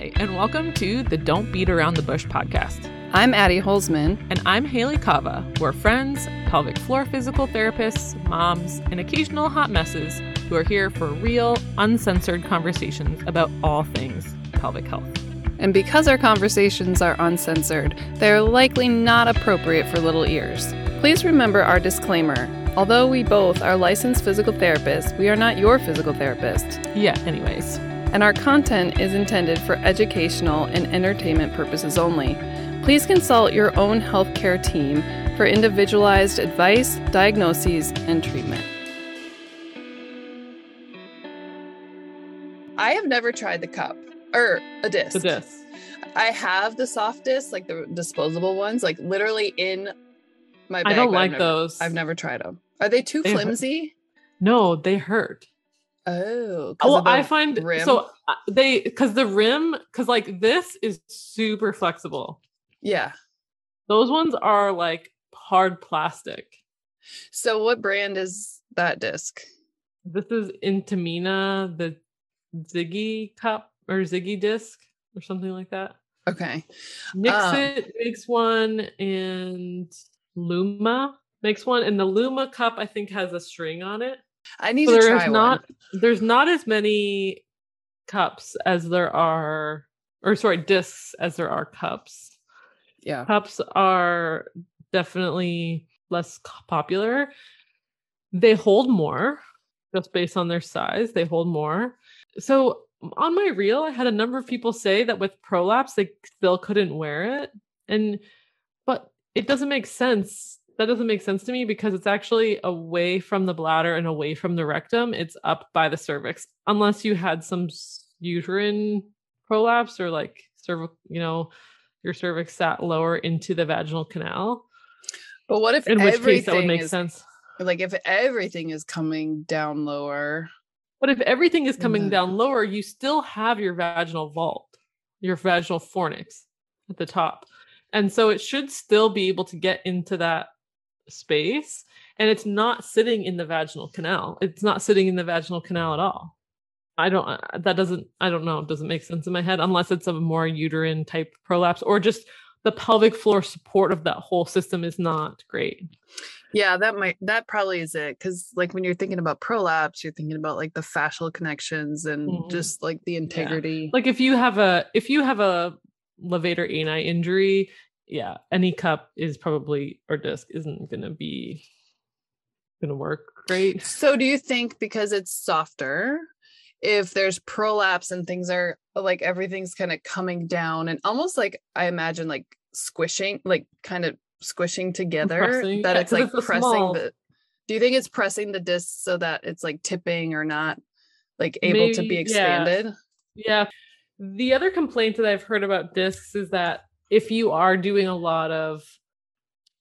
Hi, and welcome to the Don't Beat Around the Bush podcast. I'm Addie Holzman. And I'm Hayley Kava. We're friends, pelvic floor physical therapists, moms, and occasional hot messes who are here for real, uncensored conversations about all things pelvic health. And because our conversations are uncensored, they're likely not appropriate for little ears. Please remember our disclaimer. Although we both are licensed physical therapists, we are not your physical therapist. Yeah, anyways. And our content is intended for educational and entertainment purposes only. Please consult your own healthcare team for individualized advice, diagnoses, and treatment. I have never tried the cup or a disc. The disc. I have the soft disc, like the disposable ones, like literally in my bag. I don't like I've never, those. I've never tried them. Are they too They hurt. flimsy? No, they hurt. Oh, Well, I find rim? so uh, they because the rim because like this is super flexible. yeah. Those ones are like hard plastic. So what brand is that disc? This is Intimina, the Ziggy cup or Ziggy disc or something like that. Okay. Nixit makes one and Luma makes one. And the Luma cup I think has a string on it. I need So to there's try not one. there's not as many cups as there are or sorry, discs as there are cups. Yeah. Cups are definitely less popular. They hold more just based on their size. They hold more. So on my reel, I had a number of people say that with prolapse, they still couldn't wear it. And, but it doesn't make sense. That doesn't make sense to me because it's actually away from the bladder and away from the rectum. It's up by the cervix, unless you had some uterine prolapse or like cervical, you know, your cervix sat lower into the vaginal canal. But what if In which case, that would make is sense. like if everything is coming down lower? But if everything is coming Mhm. down lower, you still have your vaginal vault, your vaginal fornix at the top. And so it should still be able to get into that space. And it's not sitting in the vaginal canal. It's not sitting in the vaginal canal at all. I don't, uh, that doesn't, I don't know, it doesn't make sense in my head unless it's a more uterine type prolapse or just the pelvic floor support of that whole system is not great. Yeah, that might that probably is it. Cause like when you're thinking about prolapse, you're thinking about like the fascial connections and Mhm. just like the integrity. like if you have a if you have a levator ani injury yeah any cup is probably or disc isn't gonna be gonna work great So do you think because it's softer, if there's prolapse and things are like everything's kind of coming down and almost like I imagine like squishing, like kind of squishing together, Pressing, that yeah, it's like it's pressing small- the do you think it's pressing the disc so that it's like tipping or not like able to be Maybe, yeah. expanded? yeah the other complaint that i've heard about discs is that if you are doing a lot of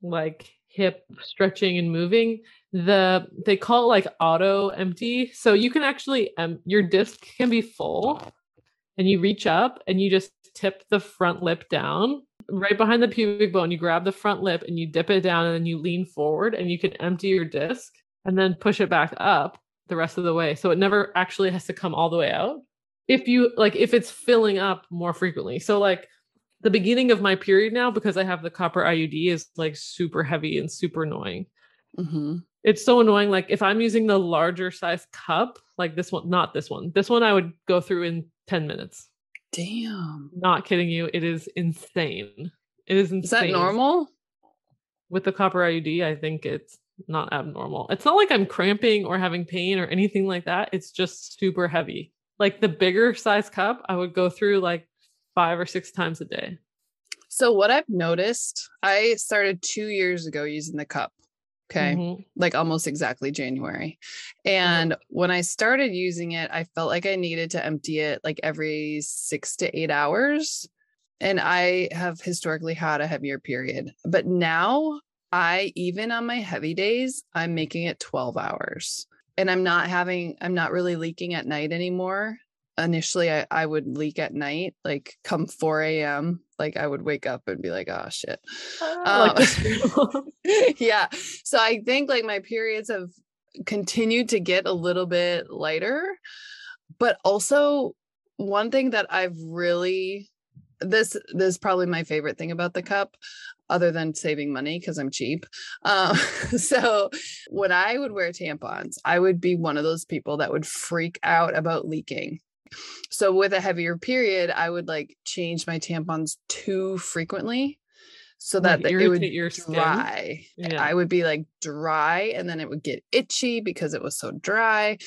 like hip stretching and moving the they call it like auto empty. So you can actually um, your disc can be full and you reach up and you just tip the front lip down right behind the pubic bone. You grab the front lip and you dip it down and then you lean forward and you can empty your disc and then push it back up the rest of the way. So it never actually has to come all the way out if you like if it's filling up more frequently. So like the beginning of my period now because i have the copper iud is like super heavy and super annoying. Hmm it's so annoying like if i'm using the larger size cup like this one not this one this one i would go through in 10 minutes. Damn. not kidding you it is insane. It is insane Is that normal? with the copper iud i think it's not abnormal. It's not like i'm cramping or having pain or anything like that. It's just super heavy. Like the bigger size cup i would go through like five or six times a day So what I've noticed, I started two years ago using the cup. Okay. Mhm. Like almost exactly January. And when I started using it, I felt like I needed to empty it like every six to eight hours. And I have historically had a heavier period. But now I, even on my heavy days, I'm making it 12 hours. And I'm not having, I'm not really leaking at night anymore. Initially, I, I would leak at night, like come 4 a.m. Like I would wake up and be like, oh shit. like Um, this- yeah. So I think like my periods have continued to get a little bit lighter, but also one thing that I've really this this is probably my favorite thing about the cup other than saving money because I'm cheap. Um, so when I would wear tampons, I would be one of those people that would freak out about leaking. So with a heavier period, I would like change my tampons too frequently so that Like, it would your dry. Yeah. I would be like dry and then it would get itchy because it was so dry.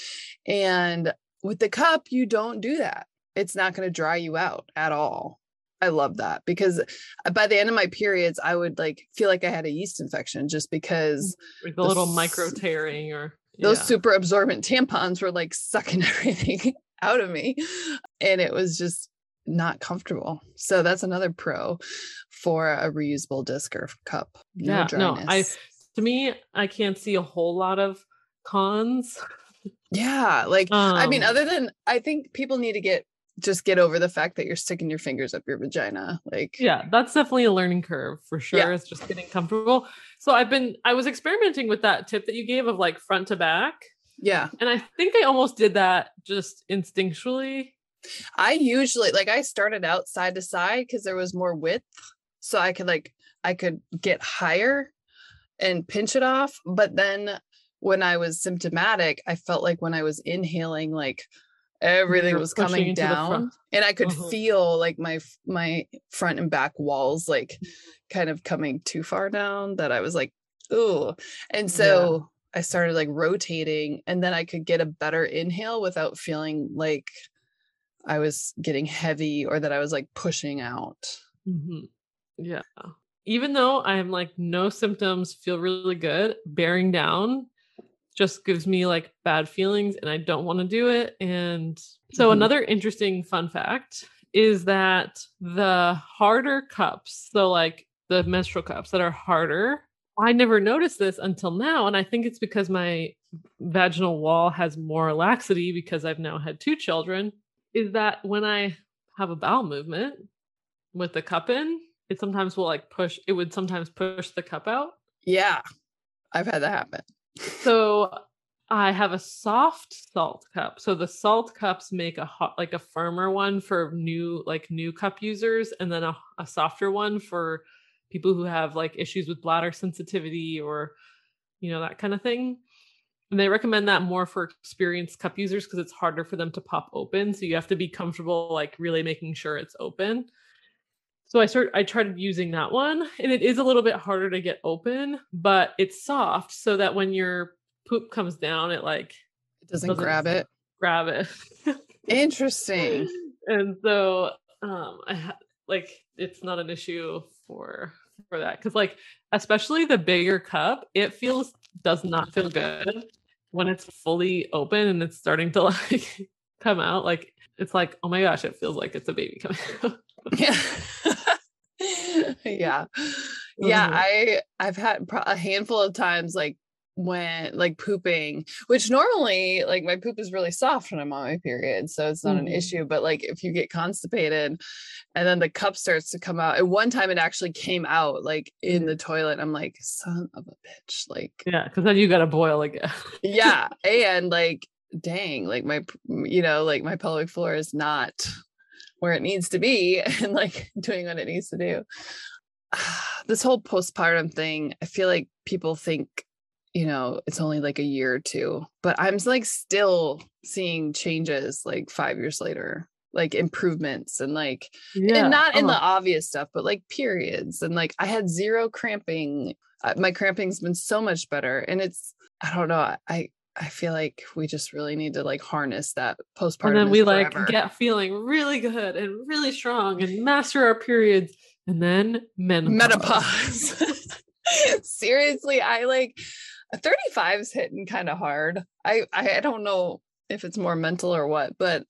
And with the cup, you don't do that. It's not going to dry you out at all. I love that because uh, by the end of my periods, I would like feel like I had a yeast infection just because Like the the little micro tearing or those yeah. super absorbent tampons were like sucking everything out of me. And it was just not comfortable. So that's another pro for a reusable disc or cup. No Yeah, no. I- to me, I can't see a whole lot of cons. yeah. Like, I mean, Um, other than I think people need to get just get over the fact that you're sticking your fingers up your vagina. Like, yeah that's definitely a learning curve for sure Yeah. it's just getting comfortable so i've been i was experimenting with that tip that you gave of like front to back yeah. and i think i almost did that just instinctually I usually like I started out side to side because there was more width. So I could like I could get higher and pinch it off. But then when I was symptomatic, I felt like when I was inhaling, like everything was coming down. And I could Mhm. feel like my my front and back walls like kind of coming too far down that I was like, ooh. And so I started like rotating and then I could get a better inhale without feeling like I was getting heavy or that I was like pushing out. Mhm. yeah even though I'm like no symptoms feel really good bearing down just gives me like bad feelings and i don't want to do it and so Mhm. another interesting fun fact is that the harder cups so like the menstrual cups that are harder i never noticed this until now and i think it's because my vaginal wall has more laxity because i've now had two children is that when i have a bowel movement with the cup in it sometimes will like push it would sometimes push the cup out Yeah. I've had that happen. so I have a soft Saalt cup. So the Saalt cups make a hot, like a firmer one for new, like new cup users, and then a, a softer one for people who have like issues with bladder sensitivity or, you know, that kind of thing. And they recommend that more for experienced cup users because it's harder for them to pop open. So you have to be comfortable, like really making sure it's open. So I start I tried using that one and it is a little bit harder to get open, but it's soft so that when your poop comes down, it like It doesn't, Doesn't- grab it. grab it. Interesting. and so um I ha- like it's not an issue for for that cuz like especially the bigger cup, it feels does not feel good when it's fully open and it's starting to like come out like it's like oh my gosh, it feels like it's a baby coming out. Yeah. yeah. Yeah, Mhm. I I've had a handful of times like when like pooping, which normally like my poop is really soft when I'm on my period, so it's not an Mhm. issue, but like if you get constipated and then the cup starts to come out. At one time it actually came out like in the toilet. I'm like, son of a bitch. Like Yeah, because then you got to boil again. yeah and like dang like my you know like my pelvic floor is not where it needs to be and like doing what it needs to do this whole postpartum thing i feel like people think you know it's only like a year or two but i'm like still seeing changes like five years later like improvements and like and not in the Oh, obvious stuff but like periods and like i had zero cramping Uh, my cramping's been so much better and it's i don't know i i feel like we just really need to like harness that postpartum and then we like get feeling really good and really strong and master our periods, and then menopause. menopause. Seriously i like 35 is hitting kind of hard I, I i don't know if it's more mental or what but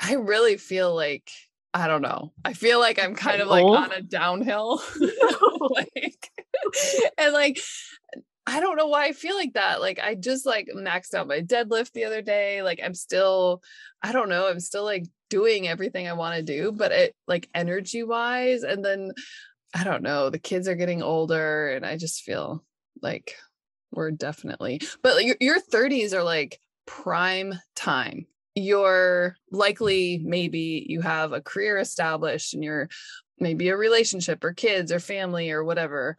i really feel like i don't know i feel like i'm kind of like on a downhill like and like I don't know why I feel like that. Like I just like maxed out my deadlift the other day. Like I'm still, I don't know, I'm still like doing everything I want to do, but it like energy wise. And then I don't know, the kids are getting older and I just feel like we're definitely, but your, your 30s are like prime time. you're likely maybe you have a career established and you're maybe a relationship or kids or family or whatever.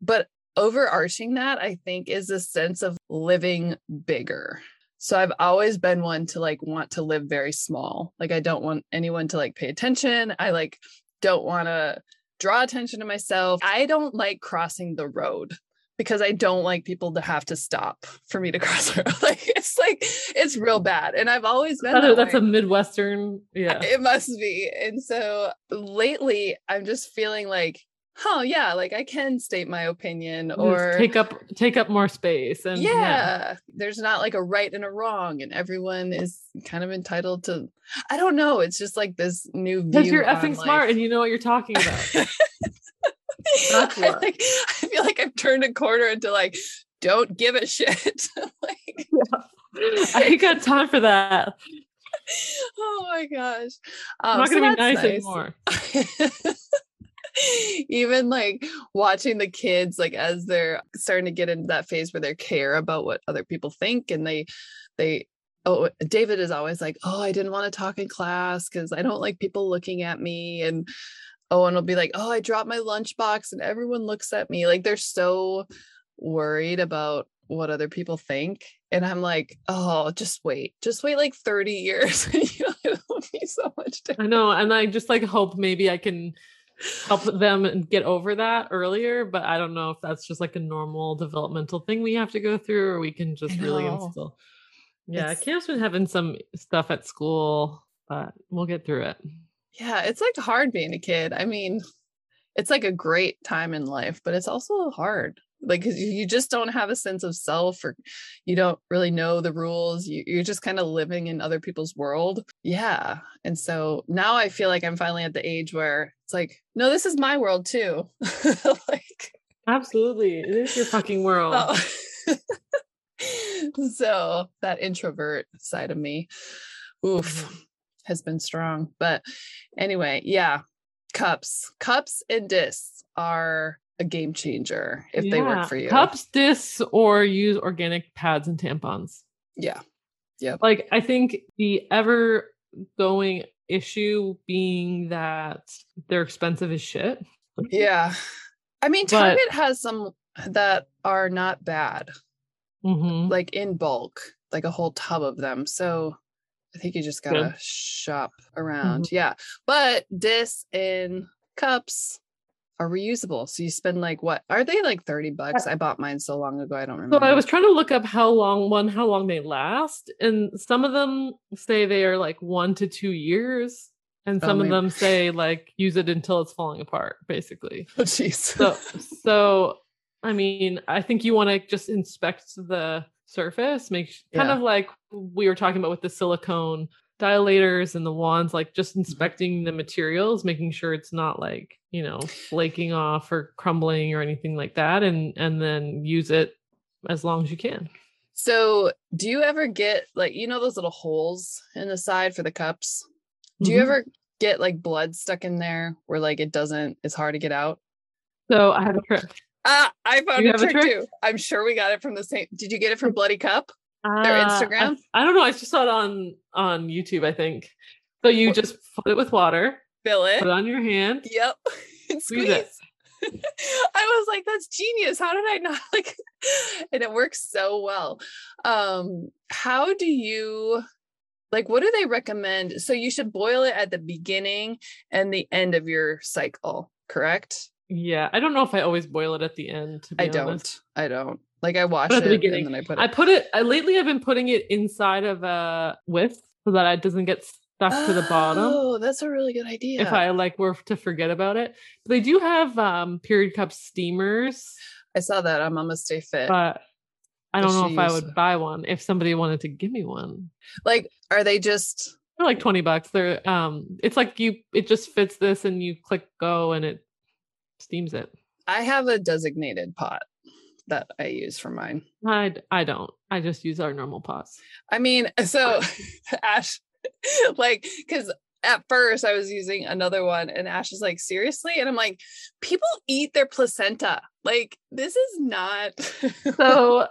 But overarching that, I think, is a sense of living bigger. So I've always been one to like want to live very small. Like I don't want anyone to like pay attention. I like don't want to draw attention to myself. I don't like crossing the road because I don't like people to have to stop for me to cross the road. Like it's like it's real bad. And I've always been that that's way. a Midwestern, yeah. It must be. And so lately I'm just feeling like oh yeah like i can state my opinion mm, or take up take up more space and yeah, yeah, there's not like a right and a wrong and everyone is kind of entitled to i don't know it's just like this new because you're effing smart and you know what you're talking about That's what. I, like, I feel like I've turned a corner into like don't give a shit. Like yeah. i ain't got time for that. Oh my gosh. Um, i'm not gonna be nice, nice. anymore. Even like watching the kids like as they're starting to get into that phase where they care about what other people think and they they oh david is always like oh i didn't want to talk in class because i don't like people looking at me and owen will be like oh i dropped my lunchbox and everyone looks at me like they're so worried about what other people think and i'm like oh just wait just wait like 30 years you know, it'll be so much different. i know and i just like hope maybe i can help them get over that earlier but i don't know if that's just like a normal developmental thing we have to go through or we can just really instill yeah it's... cam's been having some stuff at school but we'll get through it yeah it's like hard being a kid. I mean it's like a great time in life but it's also hard. Like you just don't have a sense of self or you don't really know the rules. You, you're just kind of living in other people's world. Yeah and so now i feel like i'm finally at the age where it's like no this is my world too. Like absolutely. It is your fucking world. Oh. so that introvert side of me. Oof. Mm-hmm. Has been strong but anyway yeah cups cups and discs are a game changer if yeah. they work for you. Cups, discs, or use organic pads and tampons. Yeah. Yeah. Like I think the ever going issue being that they're expensive as shit. Yeah. I mean, Target but, has some that are not bad, mm-hmm. like in bulk, like a whole tub of them. So I think you just gotta Good. shop around. Mm-hmm. Yeah. But this in cups, are reusable. So you spend like what are they like 30 bucks? I bought mine so long ago. I don't remember. So I was trying to look up how long one, how long they last. And some of them say they are like one to two years. And some oh, of them say like use it until it's falling apart, basically. Oh jeez. so so I mean, I think you want to just inspect the surface, make kind yeah. of like we were talking about with the silicone dilators and the wands like just mm-hmm. inspecting the materials making sure it's not like you know flaking off or crumbling or anything like that and and then use it as long as you can so do you ever get like you know those little holes in the side for the cups do mm-hmm. you ever get like blood stuck in there where like it doesn't it's hard to get out so i have a trick ah i found a trick, a trick too i'm sure we got it from the same did you get it from bloody cup their uh, Instagram? I, I, don't know. I just saw it on on YouTube, I think. So you what? just put it with water, fill it, put it on your hand. Yep. squeeze. it. I was like, that's genius. How did I not like and it works so well. Um, how do you like what do they recommend? So you should boil it at the beginning and the end of your cycle, correct? Yeah. I don't know if I always boil it at the end. I honest. don't. I don't. Like I wash it beginning. and then I put it. I put it. I, lately, I've been putting it inside of a whisk so that it doesn't get stuck oh, to the bottom. Oh, that's a really good idea. If I like were to forget about it, but they do have um period cup steamers. I saw that on Mama Stay Fit, but I don't know if I would buy one if somebody wanted to give me one. Like, are they just? They're like twenty bucks. They're um, it's like you. It just fits this, and you click go, and it steams it. I have a designated pot that I use for mine. I I don't. I just use our normal pots. I mean, so Ash, like, because at first I was using another one and Ash is like, seriously? And I'm like, people eat their placenta. Like, this is not So,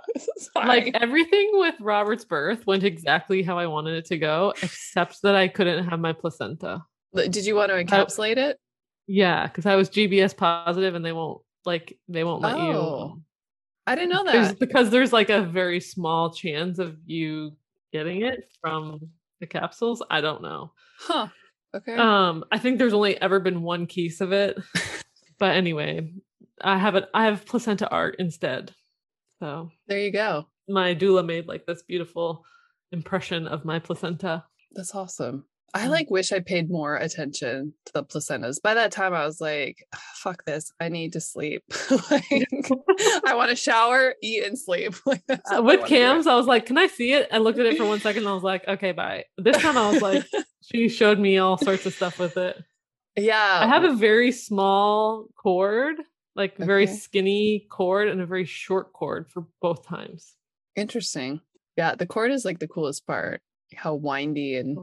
like everything with Robert's birth went exactly how I wanted it to go, except that I couldn't have my placenta. did you want to encapsulate it? Yeah, because I was GBS positive and they won't like they won't let Oh, you. I didn't know There's, that. because there's like a very small chance of you getting it from the capsules. I don't know. Huh. Okay. Um, I think there's only ever been one case of it. but anyway, I have it. I have placenta art instead. So there you go. my doula made like this beautiful impression of my placenta. That's awesome. I Mm. like wish I paid more attention to the placentas. By that time, I was like, "Ah, "Fuck this! I need to sleep. like, I want to shower, eat, and sleep." Like Uh, all I with cams, I was like, "Can I see it?" I looked at it for one second. And I was like, "Okay, bye." This time, I was like, she showed me all sorts of stuff with it. "Yeah, I have a very small cord, like very skinny cord, and a very short cord for both times. interesting." Yeah, the cord is like the coolest part. How windy and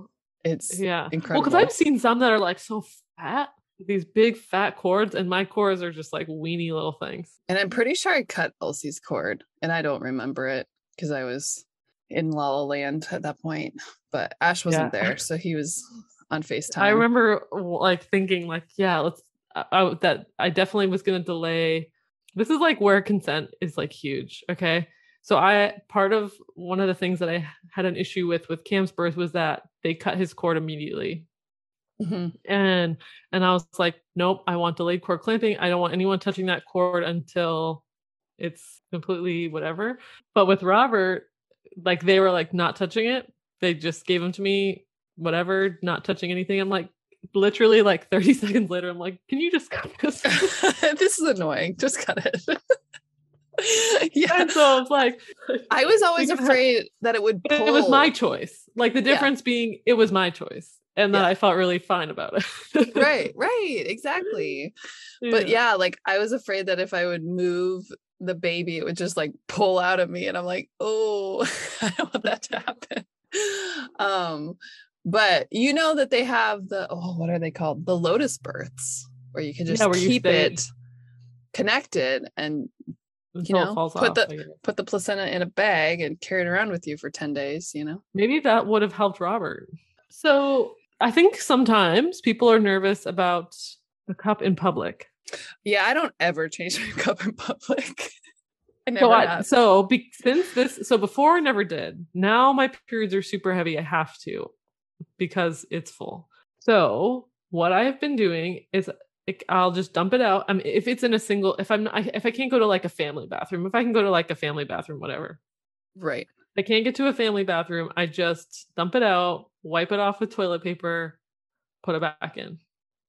it's Yeah, well, incredible. because I've seen some that are like so fat, these big fat cords, and my cords are just like weeny little things. And I'm pretty sure I cut Elsie's cord, and I don't remember it because I was in La La Land at that point. But Ash wasn't Yeah. there, so he was on Facetime. I remember like thinking like, yeah, let's. I, I- that I definitely was gonna delay. This is like where consent is like huge. Okay, so I part of one of the things that I had an issue with with Cam's birth was that they cut his cord immediately. Mhm. and and I was like, nope, I want delayed cord clamping. I don't want anyone touching that cord until it's completely whatever. But with Robert, like they were like not touching it. They just gave him to me, whatever, not touching anything. I'm like, literally like 30 seconds later, I'm like, can you just cut this? this is annoying. Just cut it. yeah. and so I was like, I was always afraid that it would pull. it was my choice. Like the Yeah. difference being it was my choice. And that Yeah. I felt really fine about it. right, right, exactly. But yeah, like I was afraid that if I would move the baby, it would just like pull out of me. And I'm like, oh, I don't want that to happen. Um, but you know that they have the oh, what are they called? The lotus births, where you can just Yeah, keep it connected and until know, it falls put off. the- put the placenta in a bag and carry it around with you for 10 days, you know? Maybe that would have helped Robert. So I think sometimes people are nervous about the cup in public. Yeah, I don't ever change my cup in public. I never So, I, so be, since this, so before I never did. Now my periods are super heavy. I have to because it's full. So what I have been doing is like, I'll just dump it out. I mean, if it's in a single, if I'm not, if I can't go to like a family bathroom, if I can go to like a family bathroom, whatever. Right. I can't get to a family bathroom. I just dump it out, wipe it off with toilet paper, put it back in.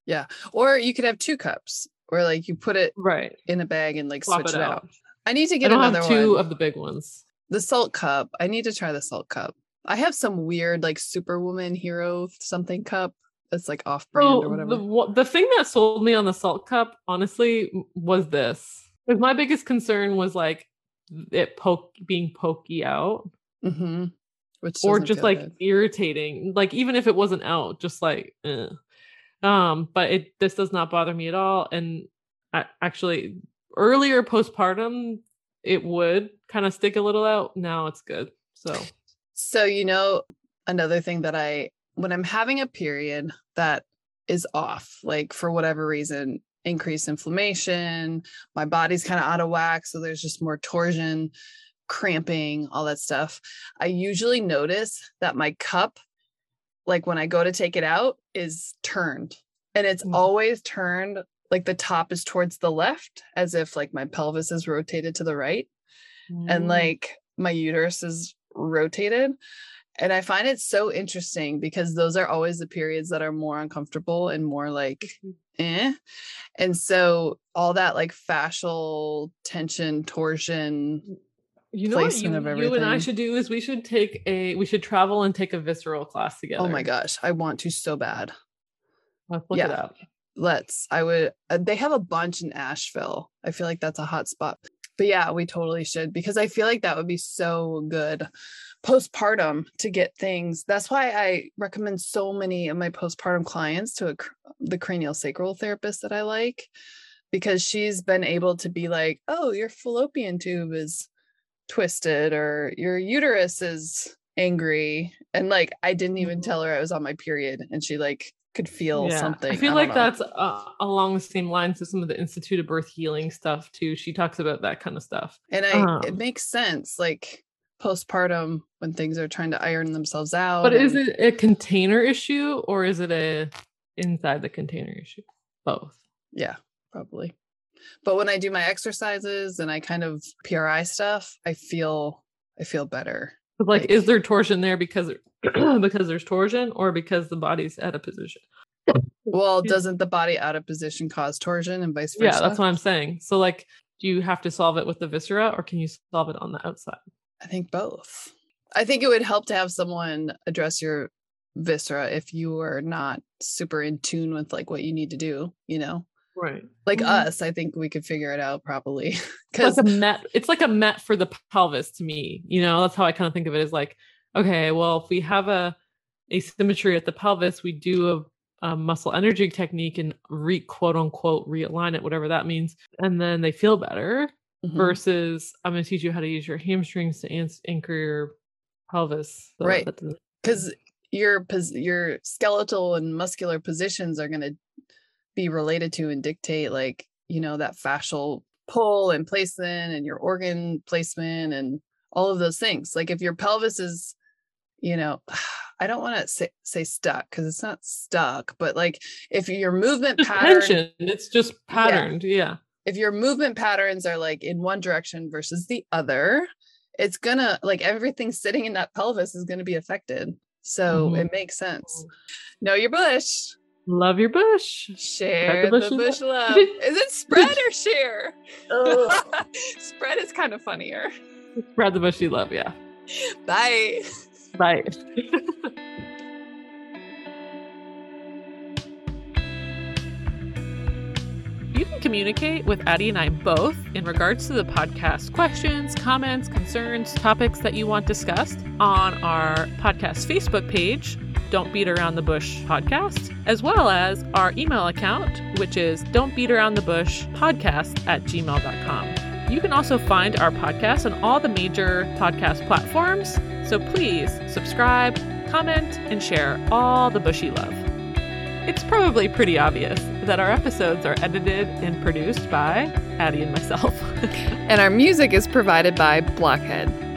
Yeah. Or you could have two cups where like you put it Right. in a bag and like switch it out. out. I need to get another have two one. of the big ones. the Saalt cup. I need to try the Saalt cup. I have some weird like superwoman hero something cup that's like off brand or whatever. the the thing that sold me on the Saalt cup, honestly, was this. Because my biggest concern was like it poke being pokey out, hmm Which or just like good. irritating. Like even if it wasn't out, just like, eh. um. But it this does not bother me at all. And I, actually, earlier postpartum, it would kind of stick a little out. Now it's good. So So, you know, another thing that I, when I'm having a period that is off, like for whatever reason, increased inflammation, my body's kind of out of whack. So there's just more torsion, cramping, all that stuff. I usually notice that my cup, like when I go to take it out, is turned. And it's Mm. always turned like the top is towards the left, as if like my pelvis is rotated to the right and Mm. like my uterus is rotated. And I find it so interesting because those are always the periods that are more uncomfortable and more like eh. And so all that like fascial tension, torsion. You know what you, of you and I should do is we should take a we should travel and take a visceral class together. Oh my gosh, I want to so bad. Let's look it up. Let's. I would. Uh, they have a bunch in Asheville. I feel like that's a hot spot. But yeah, we totally should because I feel like that would be so good postpartum to get things. That's why I recommend so many of my postpartum clients to a, the cranial sacral therapist that I like because she's been able to be like, "Oh, your fallopian tube is twisted or your uterus is angry." And like I didn't even Mhm. tell her I was on my period and she like could feel Yeah. something. I feel don't like know. that's uh, along the same lines of some of the Institute of Birth Healing stuff too. She talks about that kind of stuff. and I it um, makes sense like postpartum when things are trying to iron themselves out. But is it a container issue or is it a inside the container issue? Both. Yeah, probably. But when I do my exercises and I kind of PRI stuff, I feel I feel better. Like, Like- is there torsion there because because there's torsion or because the body's out of position? Well, doesn't the body out of position cause torsion and vice versa? Yeah, that's what I'm saying. So like, do you have to solve it with the viscera or can you solve it on the outside? I think both. I think it would help to have someone address your viscera if you are not super in tune with like what you need to do, you know? Right. Like Mhm. us, I think we could figure it out properly. It's Cuz like a met. It's like a met for the pelvis to me. You know, that's how I kind of think of it. Is like, okay, well, if we have a asymmetry at the pelvis, we do a, a muscle energy technique and re quote unquote realign it, whatever that means, and then they feel better. Mhm. Versus, I'm going to teach you how to use your hamstrings to anchor your pelvis. so Right. because your pos- your skeletal and muscular positions are going to be related to and dictate like you know that fascial pull and placement and your organ placement and all of those things like if your pelvis is you know i don't want to say, say stuck because it's not stuck but like if your movement Just pattern tension. It's just patterned. Yeah. If your movement patterns are like in one direction versus the other, it's gonna like everything sitting in that pelvis is gonna be affected. So Mhm. it makes sense. Know your bush. Love your bush. Share bush the bush love. love. Is it spread or share? spread is kind of funnier. Spread the bush you love. Yeah. Bye. Bye. You can communicate with Addie and I both in regards to the podcast questions, comments, concerns, topics that you want discussed on our podcast Facebook page, Don't Beat Around the Bush Podcast, as well as our email account, which is Don't Beat Around the Bush Podcast at gmail.com. You can also find our podcast on all the major podcast platforms, so please subscribe, comment, and share all the bushy love. It's probably pretty obvious that our episodes are edited and produced by Addie and myself. And our music is provided by Blockhead.